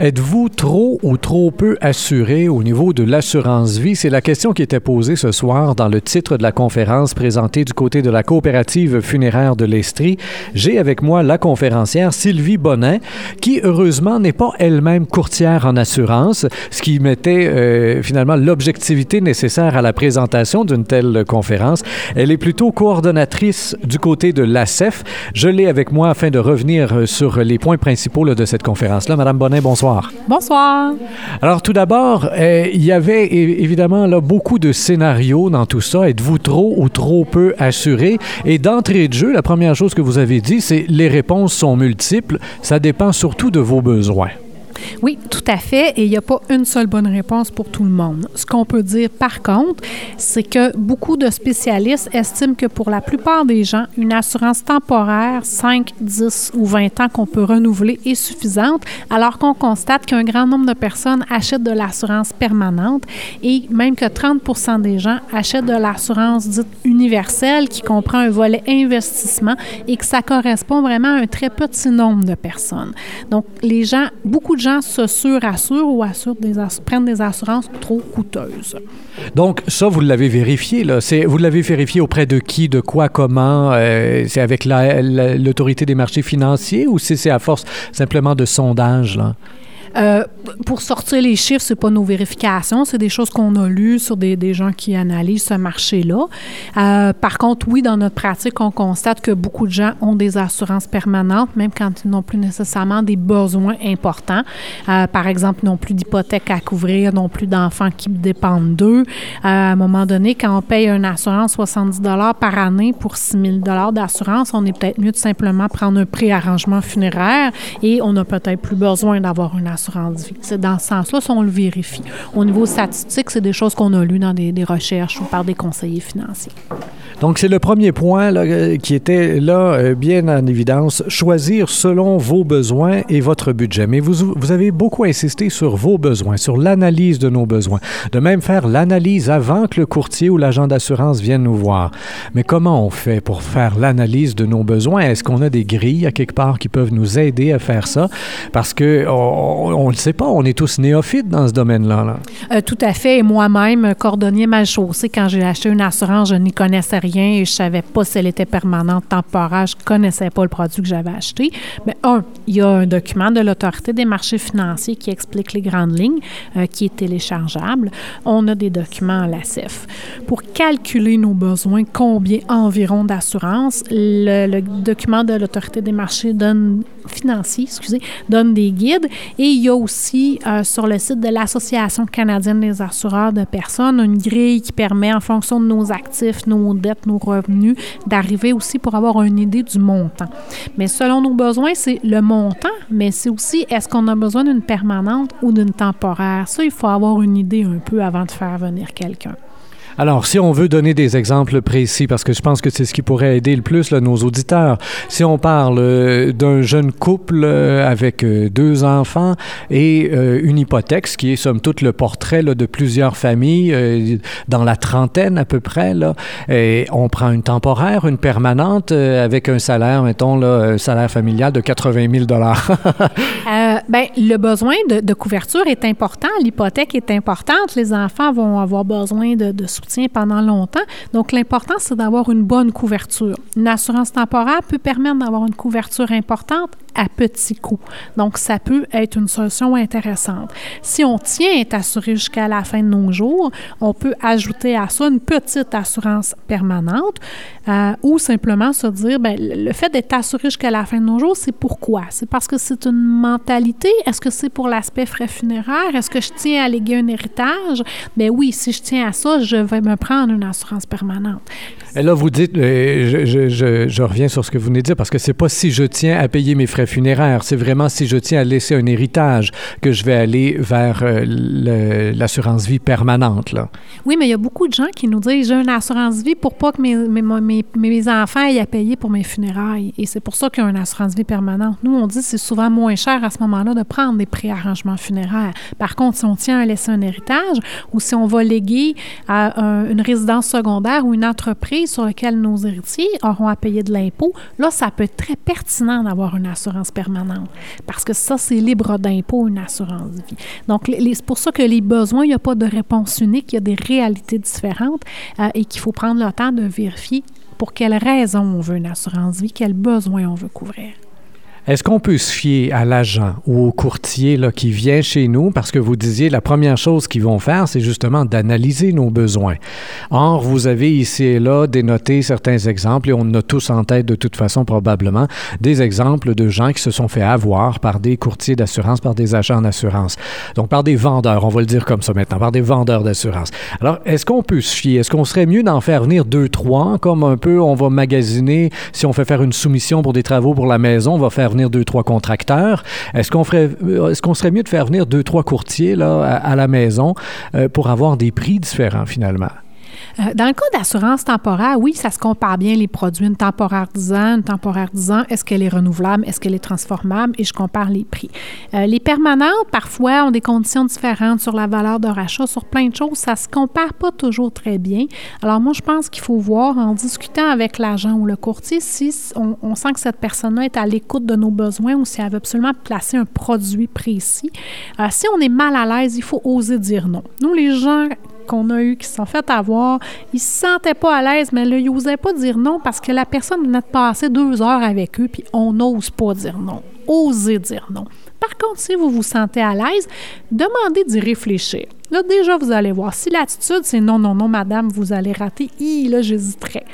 Êtes-vous trop ou trop peu assuré au niveau de l'assurance vie? C'est la question qui était posée ce soir dans le titre de la conférence présentée du côté de la coopérative funéraire de l'Estrie. J'ai avec moi la conférencière Sylvie Bonin, qui heureusement n'est pas elle-même courtière en assurance, ce qui mettait euh, finalement l'objectivité nécessaire à la présentation d'une telle conférence. Elle est plutôt coordonnatrice du côté de l'ACEF. Je l'ai avec moi afin de revenir sur les points principaux de cette conférence-là. Madame Bonin, bonsoir. Bonsoir. Alors tout d'abord, euh, il y avait évidemment là, beaucoup de scénarios dans tout ça. Êtes-vous trop ou trop peu assuré? Et d'entrée de jeu, la première chose que vous avez dit, c'est les réponses sont multiples. Ça dépend surtout de vos besoins. Oui, tout à fait. Et il n'y a pas une seule bonne réponse pour tout le monde. Ce qu'on peut dire par contre, c'est que beaucoup de spécialistes estiment que pour la plupart des gens, une assurance temporaire, 5, 10 ou 20 ans qu'on peut renouveler est suffisante, alors qu'on constate qu'un grand nombre de personnes achètent de l'assurance permanente et même que 30% des gens achètent de l'assurance dite universelle qui comprend un volet investissement et que ça correspond vraiment à un très petit nombre de personnes. Donc, les gens, beaucoup de gens se surassurent ou assurent des prennent des assurances trop coûteuses. Donc, ça, vous l'avez vérifié, là. Vous l'avez vérifié auprès de qui, de quoi, comment? Euh, c'est avec l'autorité des marchés financiers ou c'est à force simplement de sondage, là? Euh, pour sortir les chiffres, c'est pas nos vérifications, c'est des choses qu'on a lues sur des, des, gens qui analysent ce marché-là. Euh, par contre, oui, dans notre pratique, on constate que beaucoup de gens ont des assurances permanentes, même quand ils n'ont plus nécessairement des besoins importants. Euh, par exemple, ils n'ont plus d'hypothèque à couvrir, n'ont plus d'enfants qui dépendent d'eux. à un moment donné, quand on paye une assurance 70 par année pour 6 000 d'assurance, on est peut-être mieux de simplement prendre un préarrangement funéraire et on n'a peut-être plus besoin d'avoir une assurance c'est dans ce sens-là, si on le vérifie. Au niveau statistique, c'est des choses qu'on a lues dans des, recherches ou par des conseillers financiers. Donc, c'est le premier point euh, qui était là euh, bien en évidence, choisir selon vos besoins et votre budget. Mais vous, vous avez beaucoup insisté sur vos besoins, sur l'analyse de nos besoins. De même faire l'analyse avant que le courtier ou l'agent d'assurance vienne nous voir. Mais comment on fait pour faire l'analyse de nos besoins? Est-ce qu'on a des grilles à quelque part qui peuvent nous aider à faire ça? Parce que on ne le sait pas, on est tous néophytes dans ce domaine-là. Euh, tout à fait. Moi-même, cordonnier mal chaussé, quand j'ai acheté une assurance, je n'y connaissais rien et je ne savais pas si elle était permanente, temporaire. Je ne connaissais pas le produit que j'avais acheté. Mais un, il y a un document de l'Autorité des marchés financiers qui explique les grandes lignes, euh, qui est téléchargeable. On a des documents à l'ACEF. Pour calculer nos besoins, combien environ d'assurance, le, document de l'Autorité des marchés donne, financiers excusez, donne des guides et il y a aussi euh, sur le site de l'Association canadienne des assureurs de personnes une grille qui permet, en fonction de nos actifs, nos dettes, nos revenus, d'arriver aussi pour avoir une idée du montant. Mais selon nos besoins, c'est le montant, mais c'est aussi est-ce qu'on a besoin d'une permanente ou d'une temporaire? Ça, il faut avoir une idée un peu avant de faire venir quelqu'un. Alors, si on veut donner des exemples précis, parce que je pense que c'est ce qui pourrait aider le plus nos auditeurs, si on parle euh, d'un jeune couple euh, avec euh, deux enfants et une hypothèque, ce qui est somme toute le portrait de plusieurs familles dans la trentaine à peu près, et on prend une temporaire, une permanente avec un salaire, mettons, là, un salaire familial de 80 000 euh, ben, Le besoin de, couverture est important, l'hypothèque est importante, les enfants vont avoir besoin de, de pendant longtemps. Donc, l'important, c'est d'avoir une bonne couverture. Une assurance temporaire peut permettre d'avoir une couverture importante à petit coût. Donc, ça peut être une solution intéressante. Si on tient à être assuré jusqu'à la fin de nos jours, on peut ajouter à ça une petite assurance permanente euh, ou simplement se dire, bien, le fait d'être assuré jusqu'à la fin de nos jours, c'est pourquoi? C'est parce que c'est une mentalité? Est-ce que c'est pour l'aspect frais funéraires? Est-ce que je tiens à léguer un héritage? Bien oui, si je tiens à ça, je vais me prendre une assurance permanente. Et là, vous dites, euh, je, je, je, reviens sur ce que vous venez de dire, parce que c'est pas si je tiens à payer mes frais funéraires, c'est vraiment si je tiens à laisser un héritage que je vais aller vers euh, l'assurance vie permanente. Oui, mais il y a beaucoup de gens qui nous disent, j'ai une assurance vie pour pas que mes, mes, mes, mes enfants aient à payer pour mes funérailles. Et c'est pour ça qu'il y a une assurance vie permanente. Nous, on dit c'est souvent moins cher à ce moment-là de prendre des préarrangements funéraires. Par contre, si on tient à laisser un héritage ou si on va léguer à une résidence secondaire ou une entreprise sur laquelle nos héritiers auront à payer de l'impôt, là, ça peut être très pertinent d'avoir une assurance permanente. Parce que ça, c'est libre d'impôt, une assurance vie. Donc, c'est pour ça que les besoins, il n'y a pas de réponse unique, il y a des réalités différentes euh, et qu'il faut prendre le temps de vérifier pour quelles raisons on veut une assurance vie, quels besoins on veut couvrir. Est-ce qu'on peut se fier à l'agent ou au courtier là, qui vient chez nous? Parce que vous disiez, la première chose qu'ils vont faire, c'est justement d'analyser nos besoins. Or, vous avez ici et là dénoté certains exemples, et on a tous en tête de toute façon probablement, des exemples de gens qui se sont fait avoir par des courtiers d'assurance, par des agents d'assurance. Donc, par des vendeurs, on va le dire comme ça maintenant, par des vendeurs d'assurance. Alors, est-ce qu'on peut se fier? Est-ce qu'on serait mieux d'en faire venir deux, trois, comme un peu on va magasiner, si on fait faire une soumission pour des travaux pour la maison, on va faire venir deux, trois contracteurs. Est-ce qu'on euh, est-ce serait mieux de faire venir deux, trois courtiers là, à, la maison euh, pour avoir des prix différents finalement? Euh, dans le cas d'assurance temporaire, oui, ça se compare bien les produits. Une temporaire 10 ans, une temporaire 10 ans, est-ce qu'elle est renouvelable, est-ce qu'elle est transformable? Et je compare les prix. Euh, les permanentes, parfois, ont des conditions différentes sur la valeur de rachat, sur plein de choses. Ça se compare pas toujours très bien. Alors, moi, je pense qu'il faut voir en discutant avec l'agent ou le courtier si on, sent que cette personne-là est à l'écoute de nos besoins ou si elle veut absolument placer un produit précis. Euh, si on est mal à l'aise, il faut oser dire non. Nous, les gens qu'on a eu qui se sont fait avoir, ils se sentaient pas à l'aise, mais là, ils n'osaient pas dire non parce que la personne venait de passer deux heures avec eux, puis on n'ose pas dire non. Oser dire non. Par contre, si vous vous sentez à l'aise, demandez d'y réfléchir. Là, déjà, vous allez voir. Si l'attitude, c'est non, non, non, madame, vous allez rater, hi, là, j'hésiterais.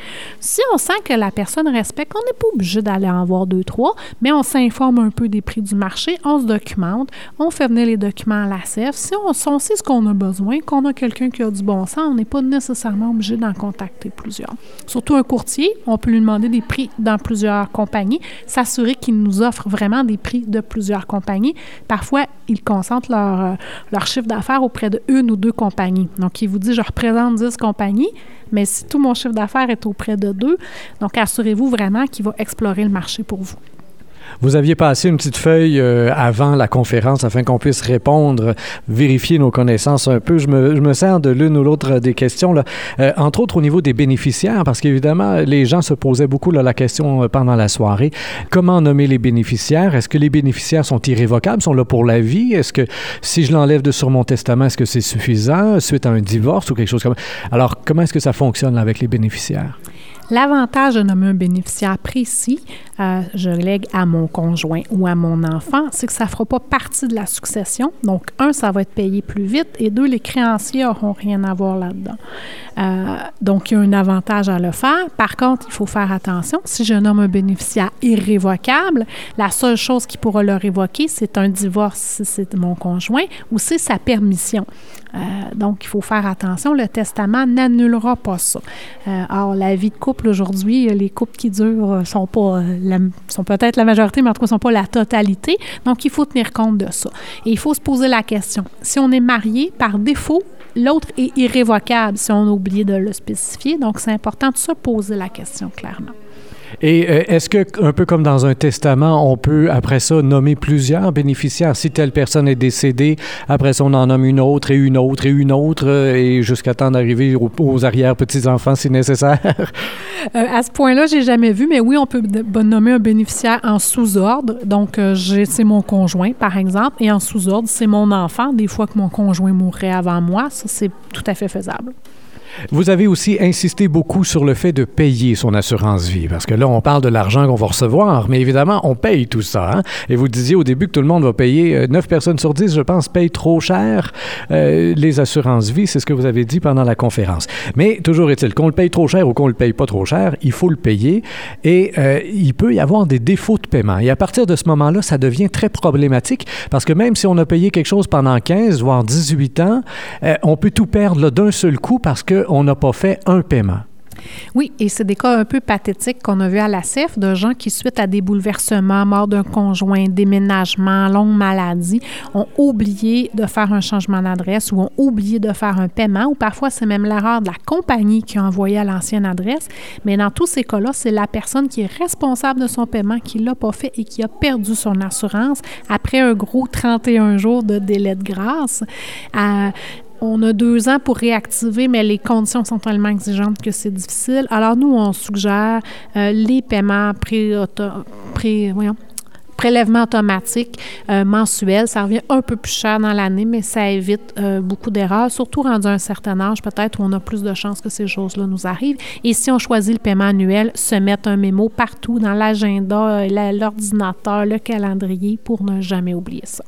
Si on sent que la personne respecte, on n'est pas obligé d'aller en voir deux, trois, mais on s'informe un peu des prix du marché, on se documente, on fait venir les documents à la CEF. Si on, sait ce qu'on a besoin, qu'on a quelqu'un qui a du bon sens, on n'est pas nécessairement obligé d'en contacter plusieurs. Surtout un courtier, on peut lui demander des prix dans plusieurs compagnies, s'assurer qu'il nous offre vraiment des prix de plusieurs compagnies. Parfois, ils concentrent leur, euh, leur chiffre d'affaires auprès de une ou deux compagnies. Donc, il vous dit, je représente 10 compagnies, mais si tout mon chiffre d'affaires est auprès de deux, donc assurez-vous vraiment qu'il va explorer le marché pour vous. Vous aviez passé une petite feuille euh, avant la conférence afin qu'on puisse répondre, vérifier nos connaissances un peu. Je me, sers de l'une ou l'autre des questions, là. Euh, entre autres au niveau des bénéficiaires, parce qu'évidemment, les gens se posaient beaucoup la question euh, pendant la soirée. Comment nommer les bénéficiaires? Est-ce que les bénéficiaires sont irrévocables, sont là pour la vie? Est-ce que si je l'enlève de sur mon testament, est-ce que c'est suffisant suite à un divorce ou quelque chose comme ça? Alors, comment est-ce que ça fonctionne avec les bénéficiaires? L'avantage de nommer un bénéficiaire précis, euh, je lègue à mon conjoint ou à mon enfant, c'est que ça ne fera pas partie de la succession. Donc, un, ça va être payé plus vite et deux, les créanciers n'auront rien à voir là-dedans. Euh, donc, il y a un avantage à le faire. Par contre, il faut faire attention. Si je nomme un bénéficiaire irrévocable, la seule chose qui pourra le révoquer, c'est un divorce si c'est mon conjoint ou c'est sa permission. Euh, donc, il faut faire attention. Le testament n'annulera pas ça. alors, la vie de couple aujourd'hui, les couples qui durent euh, sont pas euh, sont peut-être la majorité, mais en tout cas, sont pas la totalité. Donc, il faut tenir compte de ça. Et il faut se poser la question. Si on est marié, par défaut, l'autre est irrévocable si on a oublié de le spécifier. Donc, c'est important de se poser la question clairement. Et euh, est-ce que, un peu comme dans un testament, on peut, après ça, nommer plusieurs bénéficiaires? Si telle personne est décédée, après ça, on en nomme une autre et une autre et une autre, euh, et jusqu'à temps d'arriver aux, arrière-petits-enfants si nécessaire? Euh, à ce point-là, j'ai jamais vu, mais oui, on peut nommer un bénéficiaire en sous-ordre. Donc, c'est mon conjoint, par exemple, et en sous-ordre, c'est mon enfant. Des fois que mon conjoint mourrait avant moi, ça, c'est tout à fait faisable. Vous avez aussi insisté beaucoup sur le fait de payer son assurance vie, parce que là, on parle de l'argent qu'on va recevoir, mais évidemment, on paye tout ça. Hein. Et vous disiez au début que tout le monde va payer, 9 euh, personnes sur 10, je pense, payent trop cher euh, les assurances vie, c'est ce que vous avez dit pendant la conférence. Mais toujours est-il, qu'on le paye trop cher ou qu'on le paye pas trop cher, il faut le payer et euh, il peut y avoir des défauts de paiement. Et à partir de ce moment-là, ça devient très problématique parce que même si on a payé quelque chose pendant 15, voire 18 ans, on peut tout perdre d'un seul coup parce que on n'a pas fait un paiement. Oui, et c'est des cas un peu pathétiques qu'on a vu à la CEF de gens qui, suite à des bouleversements, mort d'un conjoint, déménagement, longue maladie, ont oublié de faire un changement d'adresse ou ont oublié de faire un paiement, ou parfois c'est même l'erreur de la compagnie qui a envoyé à l'ancienne adresse. Mais dans tous ces cas-là, c'est la personne qui est responsable de son paiement qui ne l'a pas fait et qui a perdu son assurance après un gros 31 jours de délai de grâce. Euh, on a deux ans pour réactiver, mais les conditions sont tellement exigeantes que c'est difficile. Alors, nous, on suggère euh, les paiements pré, pré automatique euh, mensuel, ça revient un peu plus cher dans l'année, mais ça évite euh, beaucoup d'erreurs, surtout rendu à un certain âge, peut-être où on a plus de chances que ces choses-là nous arrivent. Et si on choisit le paiement annuel, se mettre un mémo partout dans l'agenda, l'ordinateur, le calendrier pour ne jamais oublier ça.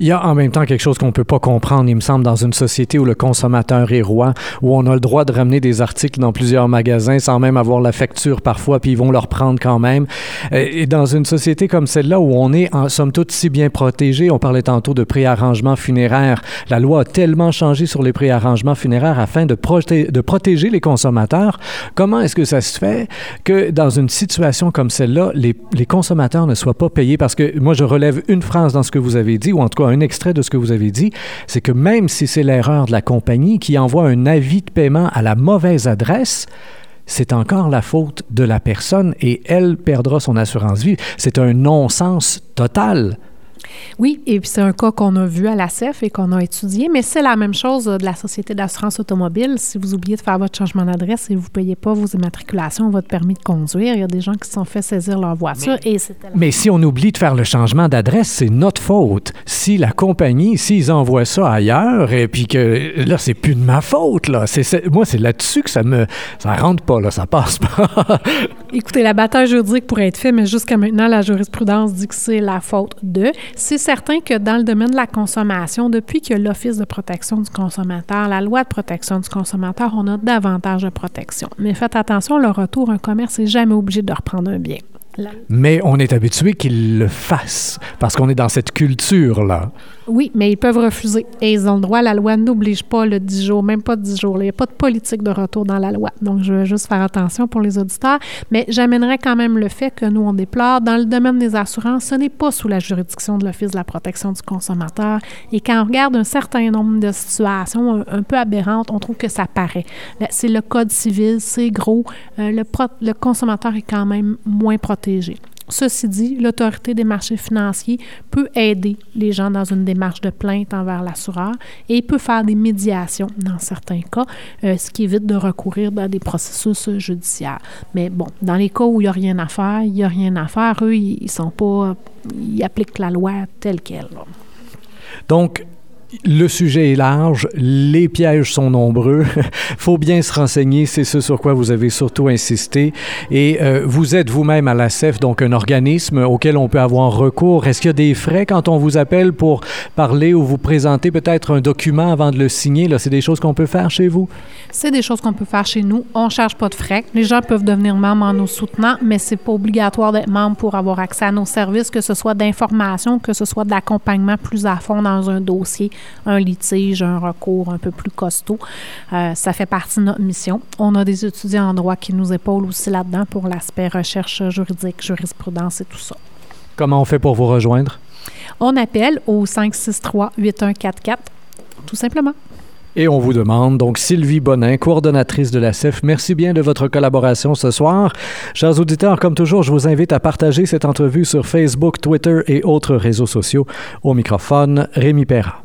Il y a en même temps quelque chose qu'on ne peut pas comprendre, il me semble, dans une société où le consommateur est roi, où on a le droit de ramener des articles dans plusieurs magasins sans même avoir la facture parfois, puis ils vont leur prendre quand même. Euh, et dans une société comme celle-là où on est, en somme toute, si bien protégé, on parlait tantôt de préarrangement funéraire. La loi a tellement changé sur les préarrangements funéraires afin de, de protéger les consommateurs. Comment est-ce que ça se fait que dans une situation comme celle-là, les, les consommateurs ne soient pas payés? Parce que moi, je relève une phrase dans ce que vous avez dit, ou en tout cas, un extrait de ce que vous avez dit, c'est que même si c'est l'erreur de la compagnie qui envoie un avis de paiement à la mauvaise adresse, c'est encore la faute de la personne et elle perdra son assurance vie. C'est un non-sens total. Oui, et puis c'est un cas qu'on a vu à la CEF et qu'on a étudié, mais c'est la même chose de la Société d'assurance automobile. Si vous oubliez de faire votre changement d'adresse et vous ne payez pas vos immatriculations, votre permis de conduire, il y a des gens qui se sont fait saisir leur voiture mais, et Mais si on oublie de faire le changement d'adresse, c'est notre faute. Si la compagnie, s'ils envoient ça ailleurs et puis que là, c'est plus de ma faute, là. C'est, moi, c'est là-dessus que ça me. Ça rentre pas, là, ça passe pas. Écoutez, la bataille juridique pourrait être faite, mais jusqu'à maintenant, la jurisprudence dit que c'est la faute de. C'est certain que dans le domaine de la consommation, depuis que l'Office de protection du consommateur, la loi de protection du consommateur, on a davantage de protection. Mais faites attention, le retour, un commerce n'est jamais obligé de reprendre un bien. Mais on est habitué qu'ils le fassent parce qu'on est dans cette culture-là. Oui, mais ils peuvent refuser et ils ont le droit. La loi n'oblige pas le 10 jours, même pas 10 jours. Il n'y a pas de politique de retour dans la loi. Donc, je veux juste faire attention pour les auditeurs. Mais j'amènerais quand même le fait que nous, on déplore. Dans le domaine des assurances, ce n'est pas sous la juridiction de l'Office de la protection du consommateur. Et quand on regarde un certain nombre de situations un, peu aberrantes, on trouve que ça paraît. C'est le code civil, c'est gros. Euh, le consommateur est quand même moins protégé. Ceci dit, l'autorité des marchés financiers peut aider les gens dans une démarche de plainte envers l'assureur et peut faire des médiations dans certains cas, euh, ce qui évite de recourir dans des processus judiciaires. Mais bon, dans les cas où il n'y a rien à faire, il n'y a rien à faire. Eux, ils, sont pas, ils appliquent la loi telle qu'elle. Donc, le sujet est large, les pièges sont nombreux. faut bien se renseigner, c'est ce sur quoi vous avez surtout insisté. Et euh, vous êtes vous-même à la CEF, donc un organisme auquel on peut avoir recours. Est-ce qu'il y a des frais quand on vous appelle pour parler ou vous présenter peut-être un document avant de le signer? Là, c'est des choses qu'on peut faire chez vous? C'est des choses qu'on peut faire chez nous. On ne charge pas de frais. Les gens peuvent devenir membres en nous soutenant, mais c'est pas obligatoire d'être membre pour avoir accès à nos services, que ce soit d'information, que ce soit d'accompagnement plus à fond dans un dossier un litige, un recours un peu plus costaud. Euh, ça fait partie de notre mission. On a des étudiants en droit qui nous épaulent aussi là-dedans pour l'aspect recherche juridique, jurisprudence et tout ça. Comment on fait pour vous rejoindre? On appelle au 563-8144, tout simplement. Et on vous demande, donc Sylvie Bonin, coordonnatrice de la CEF, merci bien de votre collaboration ce soir. Chers auditeurs, comme toujours, je vous invite à partager cette entrevue sur Facebook, Twitter et autres réseaux sociaux. Au microphone, Rémi Perra.